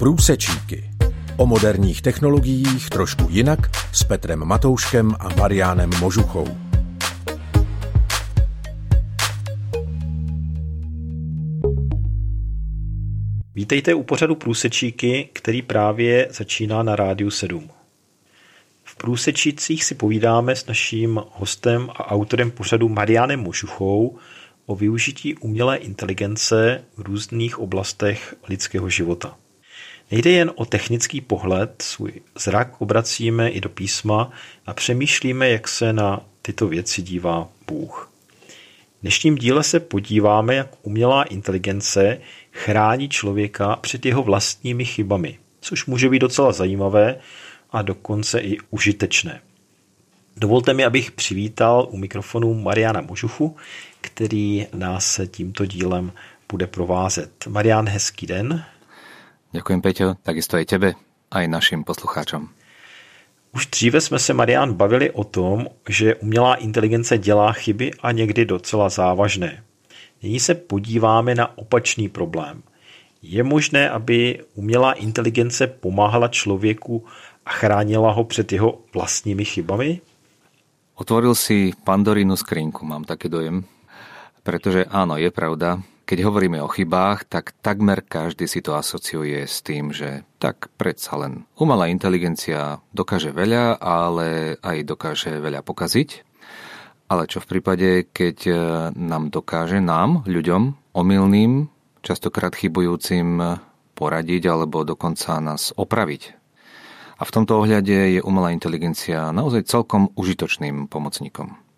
Průsečíky. O moderních technologiích trošku jinak s Petrem Matouškem a Mariánem Možuchou. Vítejte u pořadu Průsečíky, který právě začíná na Rádiu 7. V Průsečících si povídáme s naším hostem a autorem pořadu Mariánem Možuchou o využití umělé inteligence v různých oblastech lidského života. Nejde jen o technický pohled, svůj zrak obracíme i do písma a přemýšlíme, jak se na tyto věci dívá Bůh. V dnešním díle se podíváme, jak umělá inteligence chrání člověka před jeho vlastními chybami, což může být docela zajímavé a dokonce i užitečné. Dovolte mi, abych přivítal u mikrofonu Mariana Možuchu, který nás tímto dílem bude provázet. Marian, hezký den. Ďakujem, Peťo, takisto aj tebe, aj našim poslucháčom. Už dříve jsme se, Marian, bavili o tom, že umělá inteligence dělá chyby a někdy docela závažné. Nyní se podíváme na opačný problém. Je možné, aby umělá inteligence pomáhala člověku a chránila ho před jeho vlastními chybami? Otvoril si Pandorínu skrinku, mám taký dojem. Pretože áno, je pravda, keď hovoríme o chybách, tak takmer každý si to asociuje s tým, že tak predsa len umelá inteligencia dokáže veľa, ale aj dokáže veľa pokaziť. Ale čo v prípade, keď e, nám dokáže nám, ľuďom, omylným, častokrát chybujúcim poradiť alebo dokonca nás opraviť. A v tomto ohľade je umelá inteligencia naozaj celkom užitočným pomocníkom.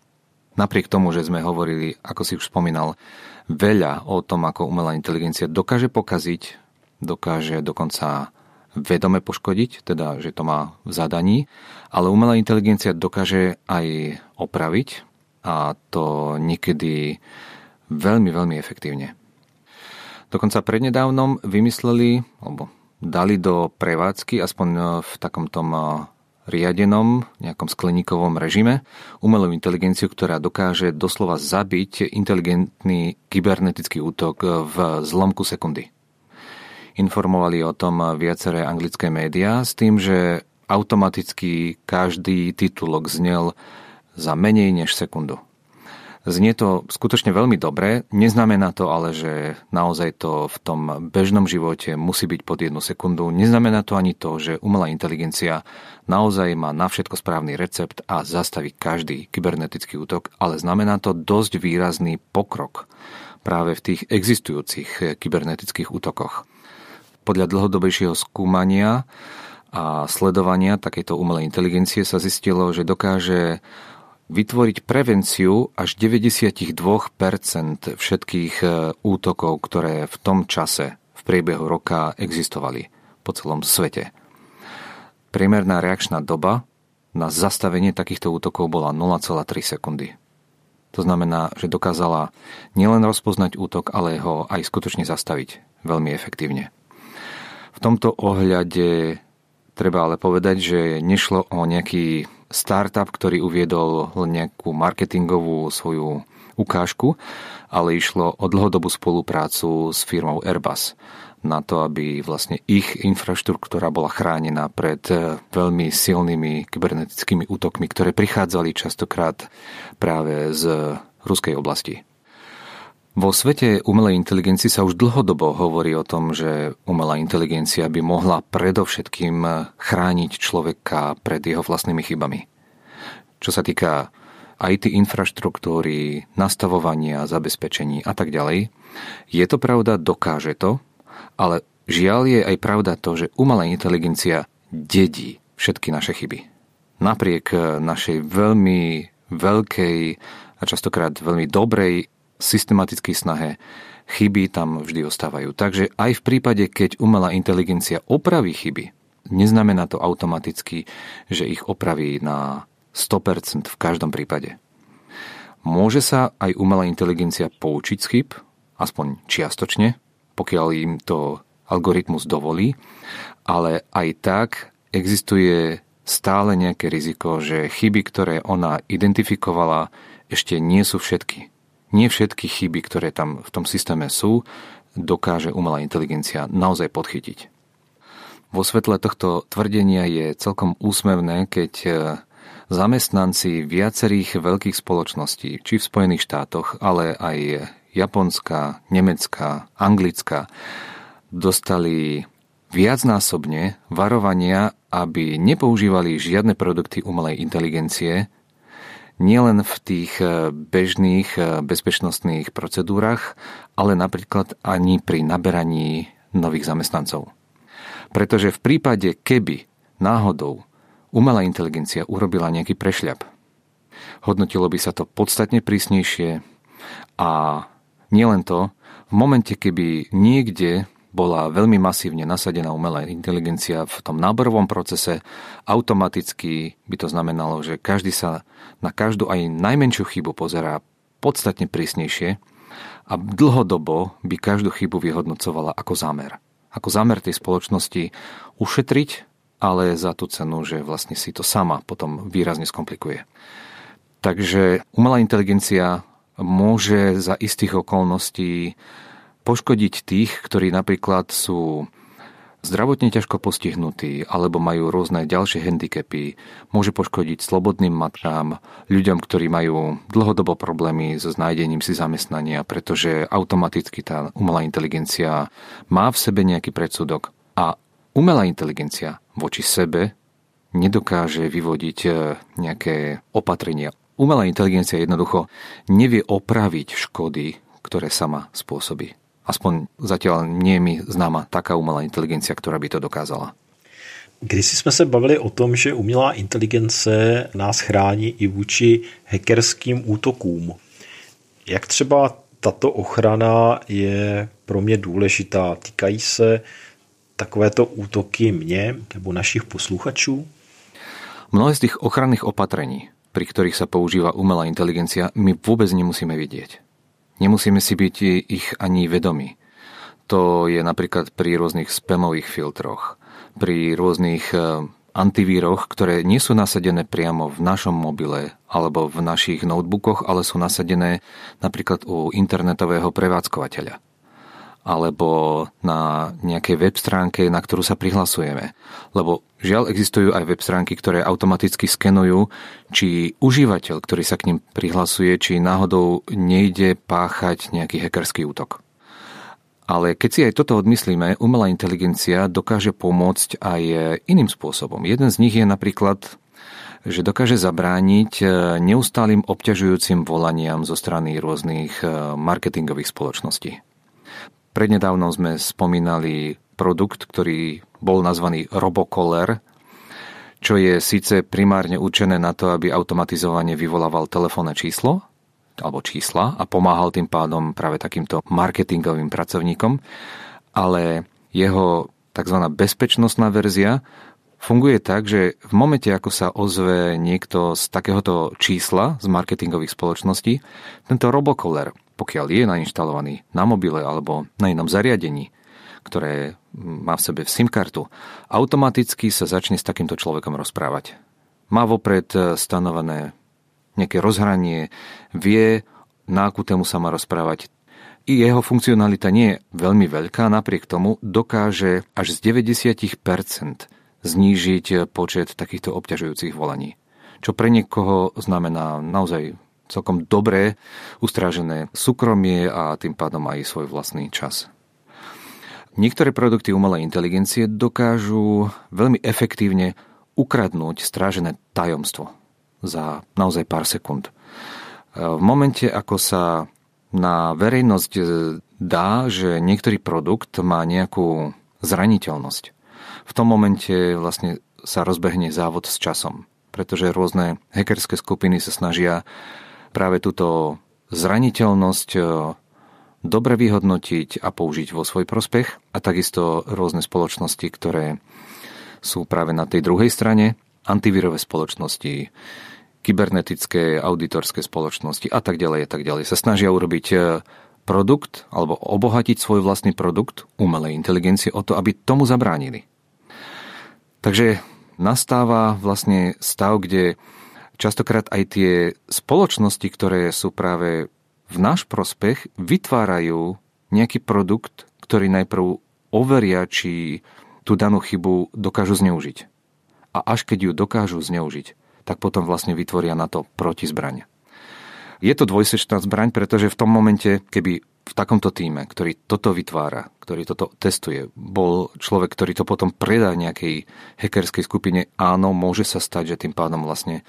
Napriek tomu, že sme hovorili, ako si už spomínal, veľa o tom, ako umelá inteligencia dokáže pokaziť, dokáže dokonca vedome poškodiť, teda že to má v zadaní, ale umelá inteligencia dokáže aj opraviť a to niekedy veľmi, veľmi efektívne. Dokonca prednedávnom vymysleli, alebo dali do prevádzky, aspoň v takom tom riadenom nejakom skleníkovom režime umelú inteligenciu, ktorá dokáže doslova zabiť inteligentný kybernetický útok v zlomku sekundy. Informovali o tom viaceré anglické médiá s tým, že automaticky každý titulok znel za menej než sekundu. Znie to skutočne veľmi dobre, neznamená to ale, že naozaj to v tom bežnom živote musí byť pod jednu sekundu. Neznamená to ani to, že umelá inteligencia naozaj má na všetko správny recept a zastaví každý kybernetický útok, ale znamená to dosť výrazný pokrok práve v tých existujúcich kybernetických útokoch. Podľa dlhodobejšieho skúmania a sledovania takejto umelej inteligencie sa zistilo, že dokáže vytvoriť prevenciu až 92% všetkých e, útokov, ktoré v tom čase, v priebehu roka existovali po celom svete. Priemerná reakčná doba na zastavenie takýchto útokov bola 0,3 sekundy. To znamená, že dokázala nielen rozpoznať útok, ale ho aj skutočne zastaviť veľmi efektívne. V tomto ohľade treba ale povedať, že nešlo o nejaký startup, ktorý uviedol nejakú marketingovú svoju ukážku, ale išlo o dlhodobú spoluprácu s firmou Airbus na to, aby vlastne ich infraštruktúra bola chránená pred eh, veľmi silnými kybernetickými útokmi, ktoré prichádzali častokrát práve z ruskej oblasti. Vo svete umelej inteligencie sa už dlhodobo hovorí o tom, že umelá inteligencia by mohla predovšetkým chrániť človeka pred jeho vlastnými chybami. Čo sa týka IT infraštruktúry, nastavovania, zabezpečení a tak ďalej, je to pravda, dokáže to, ale žiaľ je aj pravda to, že umelá inteligencia dedí všetky naše chyby. Napriek našej veľmi veľkej a častokrát veľmi dobrej systematickej snahe chyby tam vždy ostávajú. Takže aj v prípade, keď umelá inteligencia opraví chyby, neznamená to automaticky, že ich opraví na 100% v každom prípade. Môže sa aj umelá inteligencia poučiť z chyb, aspoň čiastočne, pokiaľ im to algoritmus dovolí, ale aj tak existuje stále nejaké riziko, že chyby, ktoré ona identifikovala, ešte nie sú všetky nie všetky chyby, ktoré tam v tom systéme sú, dokáže umelá inteligencia naozaj podchytiť. vo svetle tohto tvrdenia je celkom úsmevné, keď e, zamestnanci viacerých veľkých spoločností, či v Spojených štátoch, ale aj Japonská, Nemecká, Anglická, dostali viacnásobne varovania, aby nepoužívali žiadne produkty umelej inteligencie, nielen v tých e, bežných e, bezpečnostných procedúrach, ale napríklad ani pri naberaní nových zamestnancov. Pretože v prípade, keby náhodou umelá inteligencia urobila nejaký prešľap, hodnotilo by sa to podstatne prísnejšie a nielen to, v momente, keby niekde bola veľmi masívne nasadená umelá inteligencia v tom náborovom procese, automaticky by to znamenalo, že každý sa na každú aj najmenšiu chybu pozerá podstatne prísnejšie a dlhodobo by každú chybu vyhodnocovala ako zámer. Ako zámer tej spoločnosti ušetriť, ale za tú cenu, že vlastne si to sama potom výrazne skomplikuje. Takže umelá inteligencia môže za istých okolností poškodiť tých, ktorí napríklad sú zdravotne ťažko postihnutí alebo majú rôzne ďalšie handicapy, môže poškodiť slobodným matkám, ľuďom, ktorí majú dlhodobo problémy so znájdením si zamestnania, pretože automaticky tá umelá inteligencia má v sebe nejaký predsudok a umelá inteligencia voči sebe nedokáže vyvodiť e, nejaké opatrenia. Umelá inteligencia jednoducho nevie opraviť škody, ktoré sama spôsobí. Aspoň zatiaľ nie je mi známa taká umelá inteligencia, ktorá by to dokázala. Když jsme se bavili o tom, že umělá inteligence nás chrání i vůči hackerským útokům. Jak třeba tato ochrana je pro mě důležitá? Týkají se takovéto útoky mě nebo našich posluchačů? Mnohé z tých ochranných opatrení, pri ktorých sa používa umelá inteligencia, my vôbec nemusíme vidieť. Nemusíme si byť ich ani vedomi. To je napríklad pri rôznych spamových filtroch, pri rôznych e, antivíroch, ktoré nie sú nasadené priamo v našom mobile alebo v našich notebookoch, ale sú nasadené napríklad u internetového prevádzkovateľa alebo na nejakej web stránke, na ktorú sa prihlasujeme. Lebo žiaľ existujú aj web stránky, ktoré automaticky skenujú, či užívateľ, ktorý sa k ním prihlasuje, či náhodou nejde páchať nejaký hackerský útok. Ale keď si aj toto odmyslíme, umelá inteligencia dokáže pomôcť aj iným spôsobom. Jeden z nich je napríklad, že dokáže zabrániť neustálým obťažujúcim volaniam zo strany rôznych marketingových spoločností. Prednedávnom sme spomínali produkt, ktorý bol nazvaný Robocaller, čo je síce primárne určené na to, aby automatizovane vyvolával telefónne číslo alebo čísla a pomáhal tým pádom práve takýmto marketingovým pracovníkom, ale jeho tzv. bezpečnostná verzia funguje tak, že v momente, ako sa ozve niekto z takéhoto čísla z marketingových spoločností, tento robocaller pokiaľ je nainštalovaný na mobile alebo na inom zariadení, ktoré má v sebe SIM kartu, automaticky sa začne s takýmto človekom rozprávať. Má vopred e, stanovené nejaké rozhranie, vie, na akú tému sa má rozprávať. I jeho funkcionalita nie je veľmi veľká, napriek tomu dokáže až z 90% znížiť počet takýchto obťažujúcich volaní. Čo pre niekoho znamená naozaj celkom dobré ustrážené súkromie a tým pádom aj svoj vlastný čas. Niektoré produkty umelej inteligencie dokážu veľmi efektívne ukradnúť strážené tajomstvo za naozaj pár sekúnd. V momente, ako sa na verejnosť dá, že niektorý produkt má nejakú zraniteľnosť, v tom momente vlastne sa rozbehne závod s časom, pretože rôzne hackerské skupiny sa snažia práve túto zraniteľnosť e, dobre vyhodnotiť a použiť vo svoj prospech a takisto rôzne spoločnosti, ktoré sú práve na tej druhej strane, antivírové spoločnosti, kybernetické, auditorské spoločnosti a tak ďalej a tak ďalej sa snažia urobiť e, produkt alebo obohatiť svoj vlastný produkt umelej inteligencie o to, aby tomu zabránili. Takže nastáva vlastne stav, kde častokrát aj tie spoločnosti, ktoré sú práve v náš prospech, vytvárajú nejaký produkt, ktorý najprv overia, či tú danú chybu dokážu zneužiť. A až keď ju dokážu zneužiť, tak potom vlastne vytvoria na to protizbraň. Je to dvojsečná zbraň, pretože v tom momente, keby v takomto týme, ktorý toto vytvára, ktorý toto testuje, bol človek, ktorý to potom predá nejakej hackerskej skupine, áno, môže sa stať, že tým pádom vlastne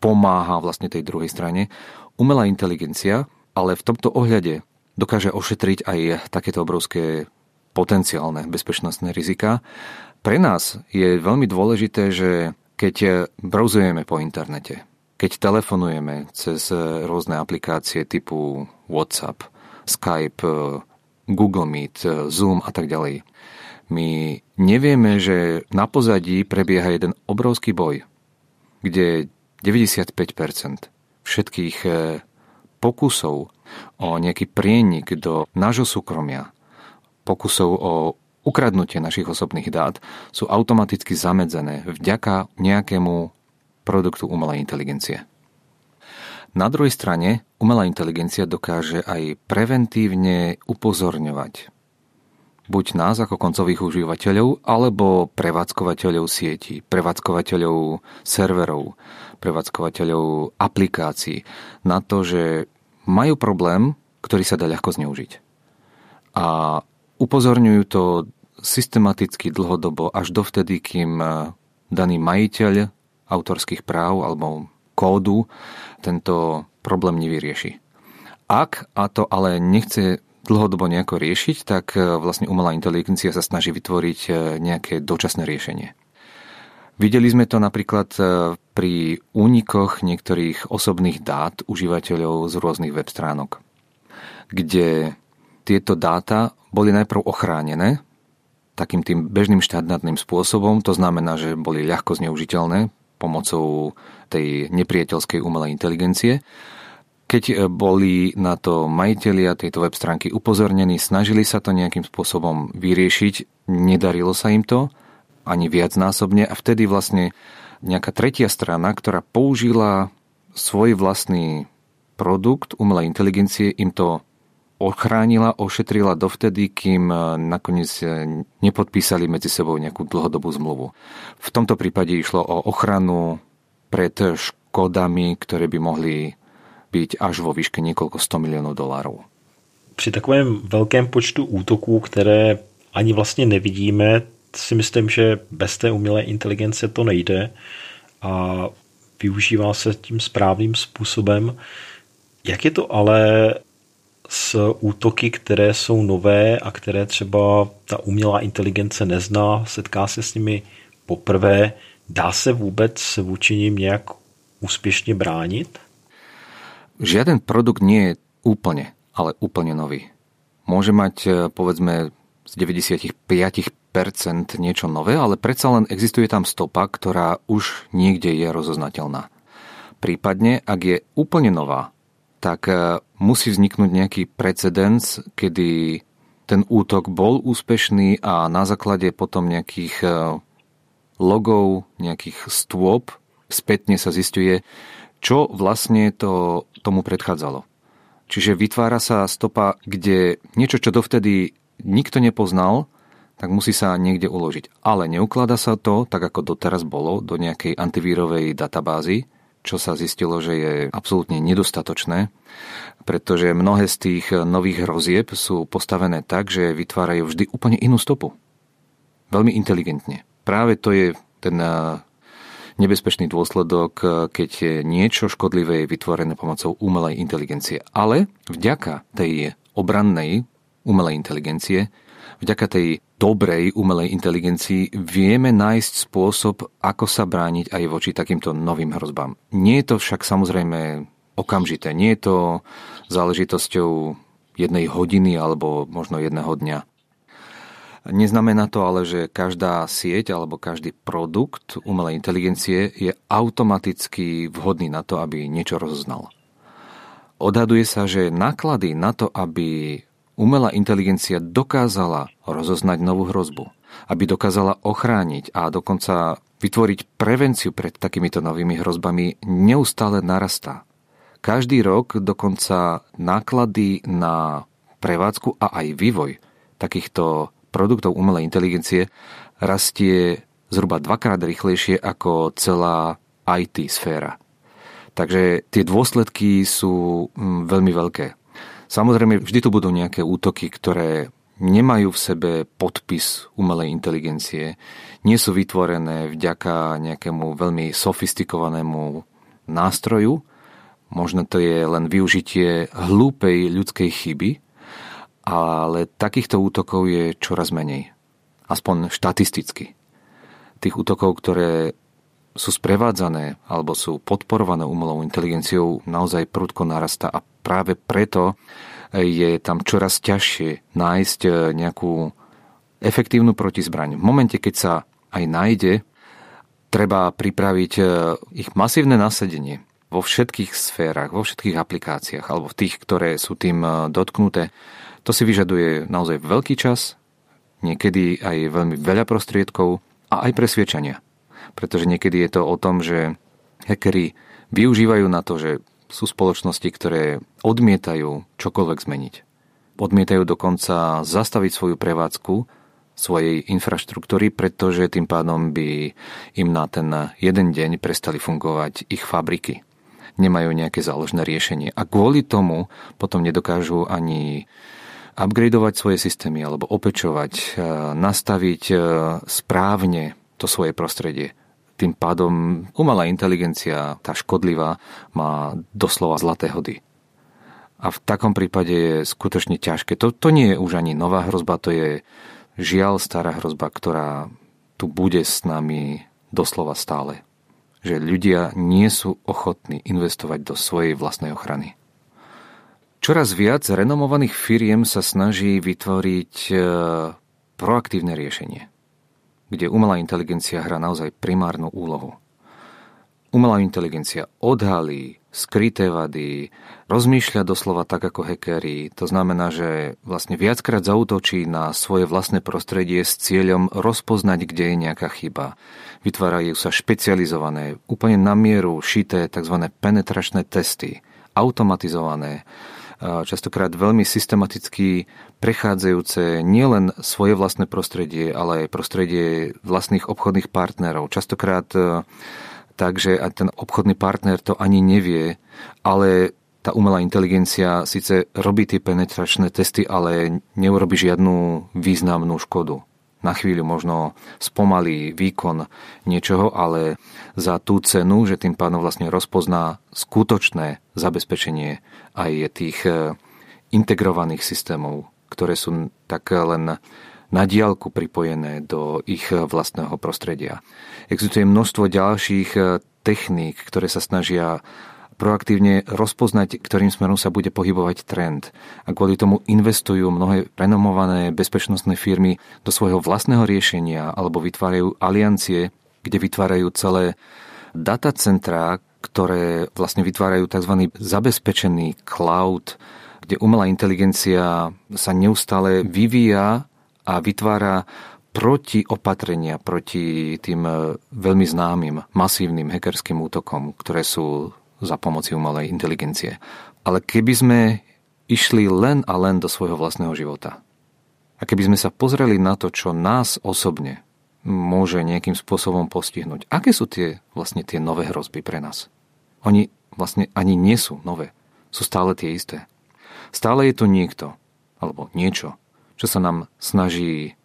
pomáha vlastne tej druhej strane. Umelá inteligencia, ale v tomto ohľade dokáže ošetriť aj takéto obrovské potenciálne bezpečnostné rizika. Pre nás je veľmi dôležité, že keď browsujeme po internete, keď telefonujeme cez rôzne aplikácie typu WhatsApp, Skype, Google Meet, Zoom a tak ďalej, my nevieme, že na pozadí prebieha jeden obrovský boj, kde 95% všetkých eh, pokusov o nejaký prienik do nášho súkromia, pokusov o ukradnutie našich osobných dát sú automaticky zamedzené vďaka nejakému produktu umelej inteligencie. Na druhej strane umelá inteligencia dokáže aj preventívne upozorňovať buď nás ako koncových užívateľov, alebo prevádzkovateľov sietí, prevádzkovateľov serverov, prevádzkovateľov aplikácií na to, že majú problém, ktorý sa dá ľahko zneužiť. A upozorňujú to systematicky dlhodobo až dovtedy, kým daný majiteľ autorských práv alebo kódu tento problém nevyrieši. Ak a to ale nechce dlhodobo nejako riešiť, tak e, vlastne umelá inteligencia sa snaží vytvoriť e, nejaké dočasné riešenie. Videli sme to napríklad e, pri únikoch niektorých osobných dát užívateľov z rôznych web stránok, kde tieto dáta boli najprv ochránené takým tým bežným štandardným spôsobom, to znamená, že boli ľahko zneužiteľné pomocou tej nepriateľskej umelej inteligencie. Keď e, boli na to majiteľia tejto web stránky upozornení, snažili sa to nejakým spôsobom vyriešiť, nedarilo sa im to ani viacnásobne a vtedy vlastne nejaká tretia strana, ktorá použila svoj vlastný produkt umelej inteligencie, im to ochránila, ošetrila dovtedy, kým e, nakoniec e, nepodpísali medzi sebou nejakú dlhodobú zmluvu. V tomto prípade išlo o ochranu pred škodami, ktoré by mohli byť až vo výške niekoľko 100 miliónov dolárov. Při takovém velkém počtu útoků, které ani vlastně nevidíme, si myslím, že bez té umělé inteligence to nejde a využívá se tím správným způsobem. Jak je to ale s útoky, které jsou nové a které třeba ta umělá inteligence nezná, setká se s nimi poprvé, dá se vůbec vůči nim nějak úspěšně bránit? Žiaden produkt nie je úplne, ale úplne nový. Môže mať, e, povedzme, z 95% niečo nové, ale predsa len existuje tam stopa, ktorá už niekde je rozoznateľná. Prípadne, ak je úplne nová, tak e, musí vzniknúť nejaký precedens, kedy ten útok bol úspešný a na základe potom nejakých e, logov, nejakých stôp spätne sa zistuje, čo vlastne to tomu predchádzalo. Čiže vytvára sa stopa, kde niečo, čo dovtedy nikto nepoznal, tak musí sa niekde uložiť. Ale neuklada sa to, tak ako doteraz bolo, do nejakej antivírovej databázy, čo sa zistilo, že je absolútne nedostatočné, pretože mnohé z tých nových hrozieb sú postavené tak, že vytvárajú vždy úplne inú stopu. Veľmi inteligentne. Práve to je ten eh, nebezpečný dôsledok, keď je niečo škodlivé je vytvorené pomocou umelej inteligencie. Ale vďaka tej obrannej umelej inteligencie vďaka tej dobrej umelej inteligencii vieme nájsť spôsob, ako sa brániť aj voči takýmto novým hrozbám. Nie je to však samozrejme okamžité, nie je to záležitosťou jednej hodiny alebo možno jedného dňa. Neznamená to ale, že každá sieť alebo každý produkt umelej inteligencie je automaticky vhodný na to, aby niečo rozoznal. Odhaduje sa, že náklady na to, aby umelá inteligencia dokázala rozoznať novú hrozbu, aby dokázala ochrániť a dokonca vytvoriť prevenciu pred takýmito novými hrozbami, neustále narastá. Každý rok dokonca náklady na prevádzku a aj vývoj takýchto produktov umelej inteligencie rastie zhruba dvakrát rýchlejšie ako celá IT sféra. Takže tie dôsledky sú mm, veľmi veľké. Samozrejme, vždy tu budú nejaké útoky, ktoré nemajú v sebe podpis umelej inteligencie, nie sú vytvorené vďaka nejakému veľmi sofistikovanému nástroju, možno to je len využitie hlúpej ľudskej chyby, ale takýchto útokov je čoraz menej. Aspoň štatisticky. Tých útokov, ktoré sú sprevádzané alebo sú podporované umelou inteligenciou, naozaj prudko narasta a práve preto je tam čoraz ťažšie nájsť e, nejakú efektívnu protizbraň. V momente, keď sa aj nájde, treba pripraviť e, ich masívne nasadenie vo všetkých sférach, vo všetkých aplikáciách alebo v tých, ktoré sú tým e, dotknuté. To si vyžaduje naozaj veľký čas, niekedy aj veľmi veľa prostriedkov a aj presviečania. Pretože niekedy je to o tom, že hackeri využívajú na to, že sú spoločnosti, ktoré odmietajú čokoľvek zmeniť. Odmietajú dokonca zastaviť svoju prevádzku svojej infraštruktúry, pretože tým pádom by im na ten jeden deň prestali fungovať ich fabriky. Nemajú nejaké záložné riešenie. A kvôli tomu potom nedokážu ani upgradeovať svoje systémy alebo opečovať, e, nastaviť e, správne to svoje prostredie. Tým pádom umelá inteligencia, tá škodlivá, má doslova zlaté hody. A v takom prípade je skutočne ťažké. To, to nie je už ani nová hrozba, to je žiaľ stará hrozba, ktorá tu bude s nami doslova stále. Že ľudia nie sú ochotní investovať do svojej vlastnej ochrany. Čoraz viac renomovaných firiem sa snaží vytvoriť e, proaktívne riešenie kde umelá inteligencia hrá naozaj primárnu úlohu. Umelá inteligencia odhalí skryté vady, rozmýšľa doslova tak ako hackeri. To znamená, že vlastne viackrát zautočí na svoje vlastné prostredie s cieľom rozpoznať, kde je nejaká chyba. Vytvárajú sa špecializované, úplne na mieru šité tzv. penetračné testy, automatizované, častokrát veľmi systematicky prechádzajúce nielen svoje vlastné prostredie, ale aj prostredie vlastných obchodných partnerov. Častokrát e, tak, že ten obchodný partner to ani nevie, ale tá umelá inteligencia síce robí tie penetračné testy, ale neurobi žiadnu významnú škodu na chvíľu možno spomalí výkon niečoho, ale za tú cenu, že tým pádom vlastne rozpozná skutočné zabezpečenie aj tých e, integrovaných systémov, ktoré sú tak len na diálku pripojené do ich vlastného prostredia. Existuje množstvo ďalších e, techník, ktoré sa snažia proaktívne rozpoznať, ktorým smerom sa bude pohybovať trend. A kvôli tomu investujú mnohé renomované bezpečnostné firmy do svojho vlastného riešenia alebo vytvárajú aliancie, kde vytvárajú celé datacentrá, ktoré vlastne vytvárajú tzv. zabezpečený cloud, kde umelá inteligencia sa neustále vyvíja a vytvára proti opatrenia proti tým veľmi známym masívnym hackerským útokom, ktoré sú za pomoci umelej inteligencie. Ale keby sme išli len a len do svojho vlastného života a keby sme sa pozreli na to, čo nás osobne môže nejakým spôsobom postihnúť, aké sú tie vlastne tie nové hrozby pre nás? Oni vlastne ani nie sú nové. Sú stále tie isté. Stále je to niekto, alebo niečo, čo sa nám snaží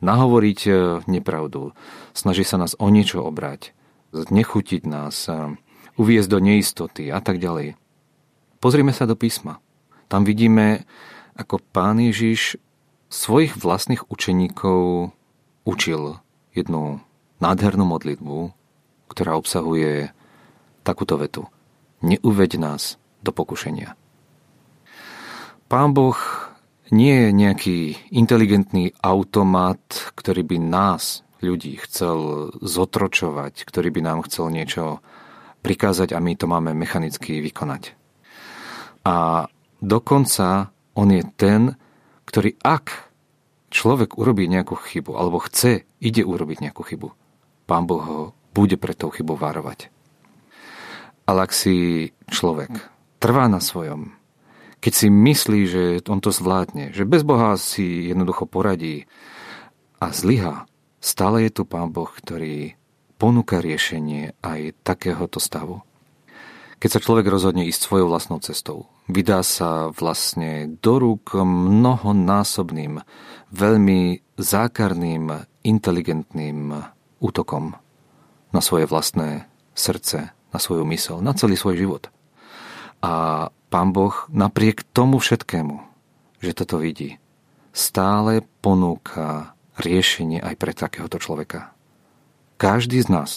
nahovoriť e, nepravdu, snaží sa nás o niečo obrať, znechutiť nás, uviezť do neistoty a tak ďalej. Pozrime sa do písma. Tam vidíme, ako pán Ježiš svojich vlastných učeníkov učil jednu nádhernú modlitbu, ktorá obsahuje takúto vetu. Neuveď nás do pokušenia. Pán Boh nie je nejaký inteligentný automat, ktorý by nás, ľudí, chcel zotročovať, ktorý by nám chcel niečo prikázať a my to máme mechanicky vykonať. A dokonca on je ten, ktorý ak človek urobí nejakú chybu, alebo chce, ide urobiť nejakú chybu, pán Boh ho bude pre tou chybou varovať. Ale ak si človek trvá na svojom, keď si myslí, že on to zvládne, že bez Boha si jednoducho poradí a zlyha, stále je tu Pán Boh, ktorý ponúka riešenie aj takéhoto stavu. Keď sa človek rozhodne ísť svojou vlastnou cestou, vydá sa vlastne do rúk mnohonásobným, veľmi zákarným, inteligentným útokom na svoje vlastné srdce, na svoju mysel, na celý svoj život. A pán Boh napriek tomu všetkému, že toto vidí, stále ponúka riešenie aj pre takéhoto človeka. Každý z nás,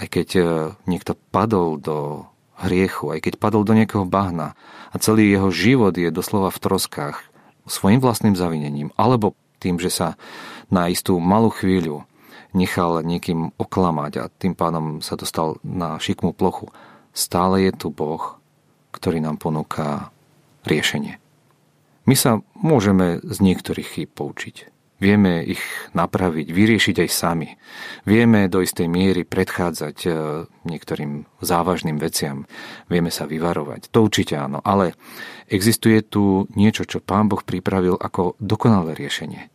aj keď e, niekto padol do hriechu, aj keď padol do nejakého bahna a celý jeho život je doslova v troskách svojim vlastným zavinením, alebo tým, že sa na istú malú chvíľu nechal niekým oklamať a tým pádom sa dostal na šikmú plochu. Stále je tu Boh, ktorý nám ponúka riešenie. My sa môžeme z niektorých chýb poučiť. Vieme ich napraviť, vyriešiť aj sami. Vieme do istej miery predchádzať e, niektorým závažným veciam. Vieme sa vyvarovať. To určite áno. Ale existuje tu niečo, čo Pán Boh pripravil ako dokonalé riešenie.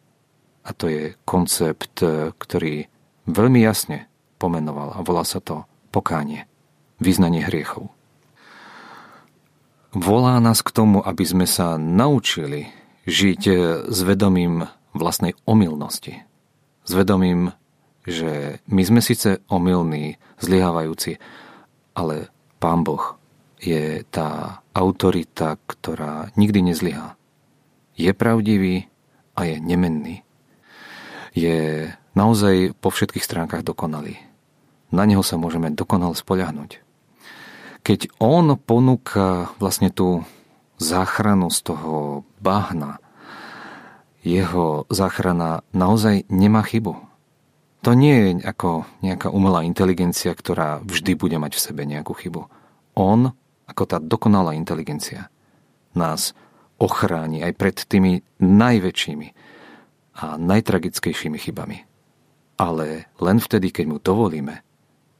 A to je koncept, e, ktorý veľmi jasne pomenoval a volá sa to pokánie, vyznanie hriechov. Volá nás k tomu, aby sme sa naučili žiť e, s vedomím vlastnej omylnosti. S vedomím, že my sme síce omylní, zlyhávajúci, ale Pán Boh je tá autorita, ktorá nikdy nezlyhá. Je pravdivý a je nemenný. Je naozaj po všetkých stránkach dokonalý. Na neho sa môžeme dokonale spoľahnúť. Keď on ponúka vlastne tú záchranu z toho bahna, jeho záchrana naozaj nemá chybu. To nie je ako nejaká umelá inteligencia, ktorá vždy bude mať v sebe nejakú chybu. On, ako tá dokonalá inteligencia, nás ochráni aj pred tými najväčšími a najtragickejšími chybami. Ale len vtedy, keď mu dovolíme,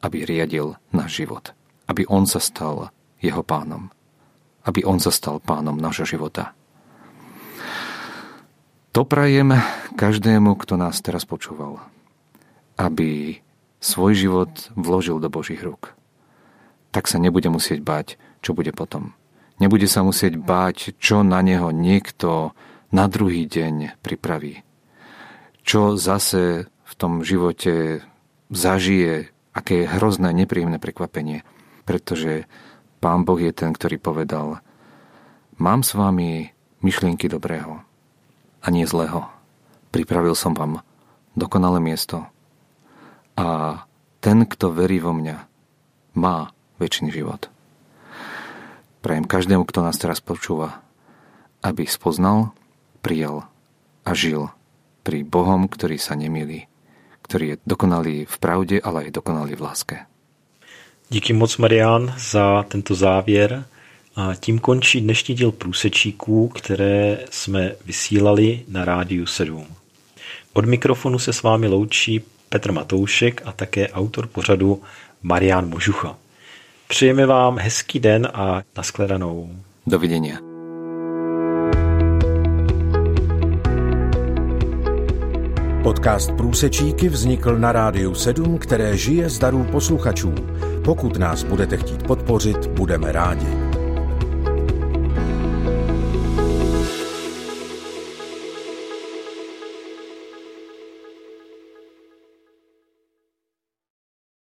aby riadil náš život. Aby on sa stal jeho pánom. Aby on sa stal pánom nášho života. To prajem každému, kto nás teraz počúval, aby svoj život vložil do Božích rúk. Tak sa nebude musieť báť, čo bude potom. Nebude sa musieť báť, čo na neho niekto na druhý deň pripraví. Čo zase v tom živote zažije, aké je hrozné, nepríjemné prekvapenie. Pretože Pán Boh je ten, ktorý povedal, mám s vami myšlienky dobrého, a nie zlého. Pripravil som vám dokonalé miesto a ten, kto verí vo mňa, má väčší život. Prajem každému, kto nás teraz počúva, aby spoznal, prijal a žil pri Bohom, ktorý sa nemýli, ktorý je dokonalý v pravde, ale aj dokonalý v láske. Díky moc, Marian, za tento závěr a tím končí dnešní díl průsečíků, které jsme vysílali na rádiu 7. Od mikrofonu se s vámi loučí Petr Matoušek a také autor pořadu Marian Možucha. Přejeme vám hezký den a nashledanou. Dovidenia. Podcast Průsečíky vznikl na Rádiu 7, které žije z darů posluchačů. Pokud nás budete chtít podpořit, budeme rádi.